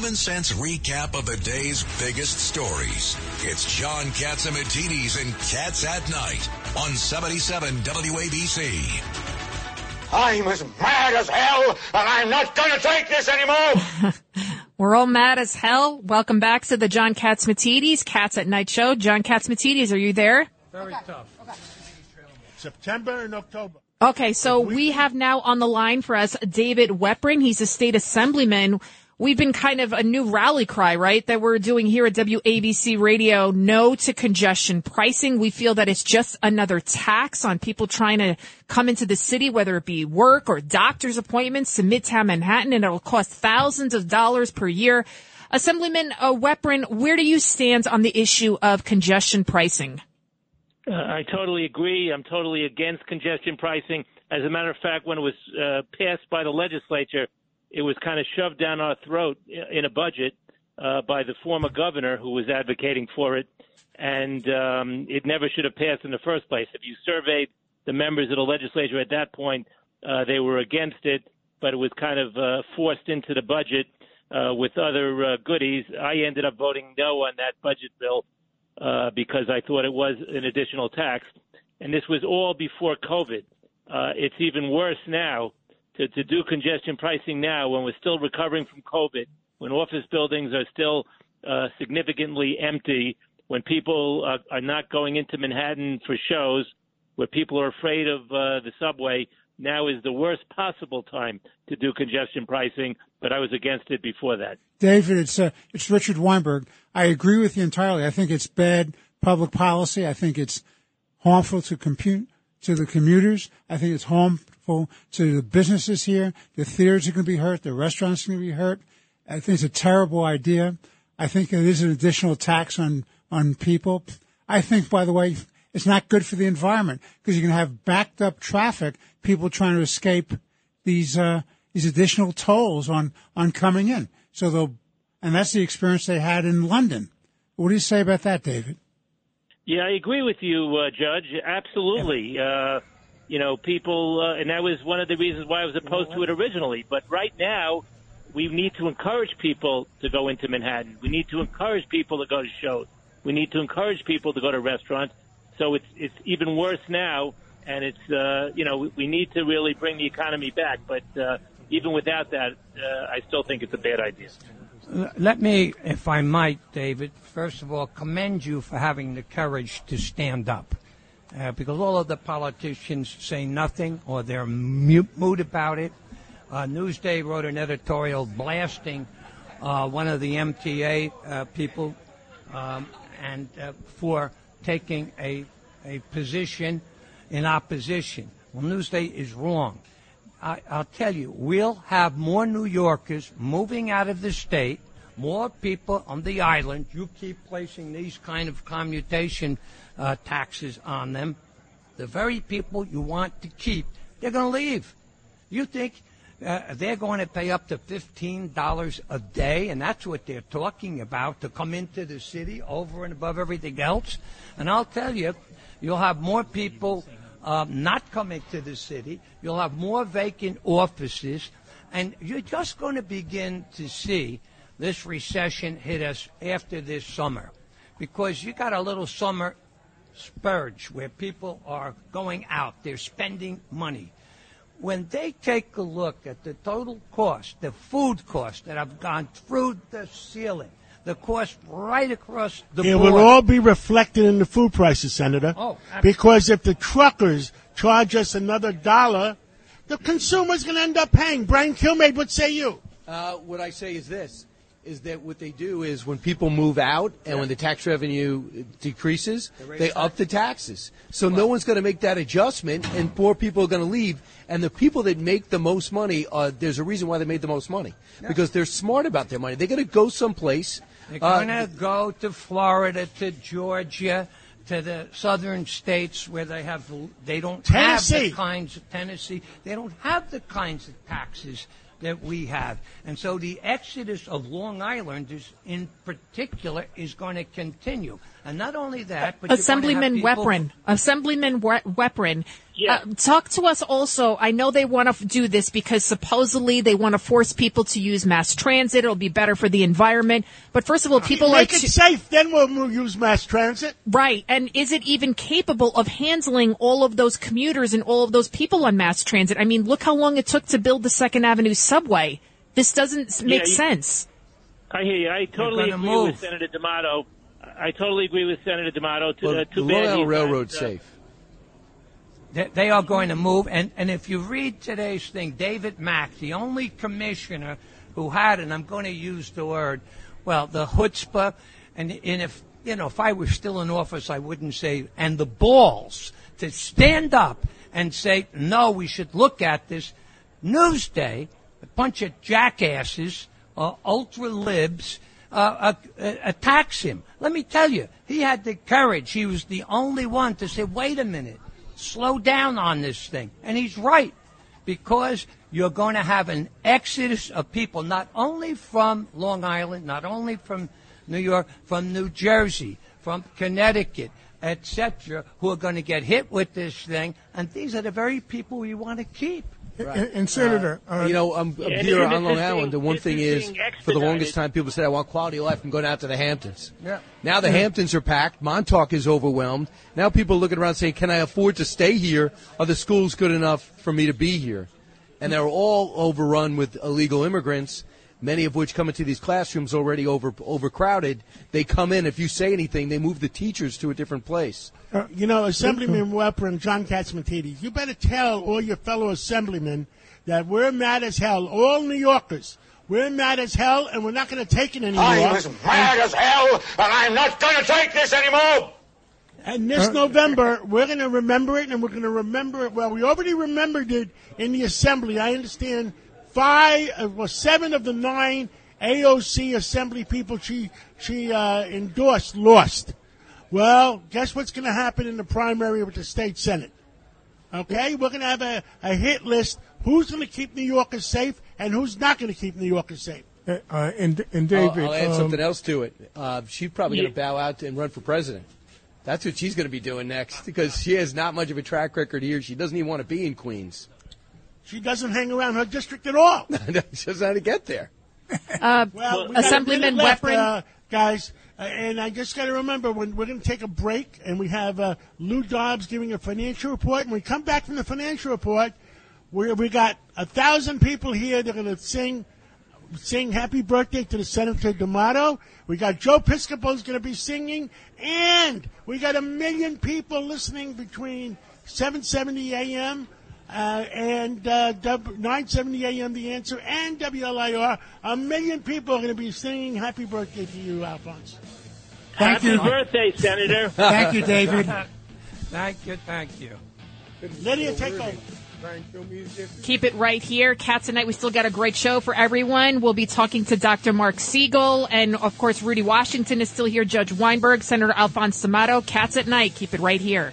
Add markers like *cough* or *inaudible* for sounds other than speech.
Common sense recap of the day's biggest stories. It's John Catsimatidis and Cats at Night on 77 WABC. I'm as mad as hell, and I'm not going to take this anymore. *laughs* We're all mad as hell. Welcome back to the John Catsimatidis Cats at Night show. John Catsimatidis, are you there? Very tough. September and October. Okay, so we have now on the line for us David Weprin. He's a state assemblyman. We've been kind of a new rally cry, right? That we're doing here at WABC radio. No to congestion pricing. We feel that it's just another tax on people trying to come into the city, whether it be work or doctor's appointments to Midtown Manhattan, and it'll cost thousands of dollars per year. Assemblyman uh, Weprin, where do you stand on the issue of congestion pricing? Uh, I totally agree. I'm totally against congestion pricing. As a matter of fact, when it was uh, passed by the legislature, it was kind of shoved down our throat in a budget uh, by the former governor who was advocating for it, and um, it never should have passed in the first place. If you surveyed the members of the legislature at that point, uh, they were against it, but it was kind of uh, forced into the budget uh, with other uh, goodies. I ended up voting no on that budget bill uh, because I thought it was an additional tax, and this was all before COVID. Uh, it's even worse now to, to do congestion pricing now when we're still recovering from COVID, when office buildings are still uh, significantly empty, when people are, are not going into Manhattan for shows, where people are afraid of uh, the subway, now is the worst possible time to do congestion pricing, but I was against it before that. David, it's uh, it's Richard Weinberg. I agree with you entirely. I think it's bad public policy. I think it's harmful to compute to the commuters. I think it's harmful to the businesses here. The theaters are going to be hurt. The restaurants are going to be hurt. I think it's a terrible idea. I think it is an additional tax on on people. I think, by the way, it's not good for the environment because you're going to have backed up traffic, people trying to escape these uh, these additional tolls on on coming in. So they'll, and that's the experience they had in London. What do you say about that, David? Yeah, I agree with you, uh, Judge. Absolutely. Uh, you know, people, uh, and that was one of the reasons why I was opposed to it originally. But right now, we need to encourage people to go into Manhattan. We need to encourage people to go to shows. We need to encourage people to go to restaurants. So it's it's even worse now, and it's uh, you know we, we need to really bring the economy back. But uh, even without that, uh, I still think it's a bad idea. Let me, if I might, David, first of all, commend you for having the courage to stand up. Uh, because all of the politicians say nothing or they're mute, about it. Uh, Newsday wrote an editorial blasting uh, one of the MTA uh, people um, and uh, for taking a, a position in opposition. Well, Newsday is wrong. I, I'll tell you, we'll have more New Yorkers moving out of the state, more people on the island. You keep placing these kind of commutation uh, taxes on them. The very people you want to keep, they're going to leave. You think uh, they're going to pay up to $15 a day, and that's what they're talking about to come into the city over and above everything else. And I'll tell you, you'll have more people um, not coming to the city. You'll have more vacant offices, and you're just going to begin to see this recession hit us after this summer, because you got a little summer spurge where people are going out, they're spending money. When they take a look at the total cost, the food costs that have gone through the ceiling, the cost right across the board, It board. will all be reflected in the food prices, Senator. Oh, absolutely. because if the truckers charge us another dollar, the consumer's going to end up paying. Brian Kilmeade, what say you? Uh, what I say is this: is that what they do is when people move out and when the tax revenue decreases, they up the taxes. So no one's going to make that adjustment, and more people are going to leave. And the people that make the most money, uh, there's a reason why they made the most money because they're smart about their money. They're going to go someplace. They're uh, going to go to Florida, to Georgia, to the southern states where they have they don't have the kinds of Tennessee. They don't have the kinds of taxes that we have, and so the exodus of Long Islanders, in particular, is going to continue. And not only that, but Assemblyman people- Weprin, Assemblyman We- Weprin, Yeah. uh, talk to us also. I know they want to f- do this because supposedly they want to force people to use mass transit. It'll be better for the environment. But first of all, people Make are it too- safe, then we'll mo- use mass transit. right. And is it even capable of handling all of those commuters and all of those people on mass transit? I mean, look how long it took to build the Second Avenue subway. This doesn't s- make you- sense. I hear you. I totally agree move. with Senator D'Amato. I totally agree with Senator D'Amato. Too, well, uh, the too Long bad Island he's uh, safe. They, they are going to move. And, and if you read today's thing, David Mack, the only commissioner who had, and I'm going to use the word, well, the chutzpah, and, and if, you know, if I were still in office, I wouldn't say, and the balls to stand up and say, no, we should look at this. Newsday, a bunch of jackasses, uh, ultra libs, uh, uh, attacks him. Let me tell you, he had the courage. He was the only one to say, wait a minute, slow down on this thing. And he's right, because you're going to have an exodus of people, not only from Long Island, not only from New York, from New Jersey, from Connecticut, etc., who are going to get hit with this thing. And these are the very people we want to keep. And, and Senator, uh, you know, I'm, I'm here on Long Island. The one thing is is, for the longest time, people said, I want quality of life. I'm going out to the Hamptons. Yeah. Now the Hamptons are packed. Montauk is overwhelmed. Now people are looking around saying, can I afford to stay here? Are the schools good enough for me to be here? And they're all overrun with illegal immigrants, many of which come into these classrooms already over overcrowded. They come in. If you say anything, they move the teachers to a different place. Uh, you know, Assemblyman Weprin and John Catsimatidis, you better tell all your fellow assemblymen that we're mad as hell, all New Yorkers. We're mad as hell, and we're not going to take it anymore. I'm as mad as hell, and I'm not going to take this anymore. And this November, we're going to remember it, and we're going to remember it. Well, we already remembered it in the assembly. I understand five, uh, well, seven of the nine AOC assembly people she she uh, endorsed lost. Well, guess what's going to happen in the primary with the state senate? Okay, we're going to have a, a hit list. Who's going to keep New Yorkers safe, and who's not going to keep New Yorkers safe? uh, and, and I'll- David, I'll, add um, something else to it. Uh, she's probably going Yeah. to bow out and run for president. That's what she's going to be doing next because she has not much of a track record here. She doesn't even want to be in Queens. She doesn't hang around her district at all. *laughs* she doesn't know how to get there. Uh, Well, we Assemblyman Weprin. Uh, guys, uh, and I just got to remember when we're going to take a break, and we have uh, Lou Dobbs giving a financial report. And we come back from the financial report, we we got a thousand people here. They're going to sing sing happy birthday to the Senator D'Amato. We got Joe Piscopo's going to be singing, and we got a million people listening between 7:70 a.m. Uh, and uh, 970 AM The Answer and WLIR. A million people are going to be singing happy birthday to you, Alphonse. Thank Happy you. birthday, Senator. *laughs* Thank you, David. *laughs* Thank you, thank you. Lydia, take over. Thank you, musician. Keep it right here. Cats at Night, we still got a great show for everyone. We'll be talking to Dr. Mark Siegel, and of course, Rudy Washington is still here, Judge Weinberg, Senator Alphonse D'Amato. Cats at Night, keep it right here.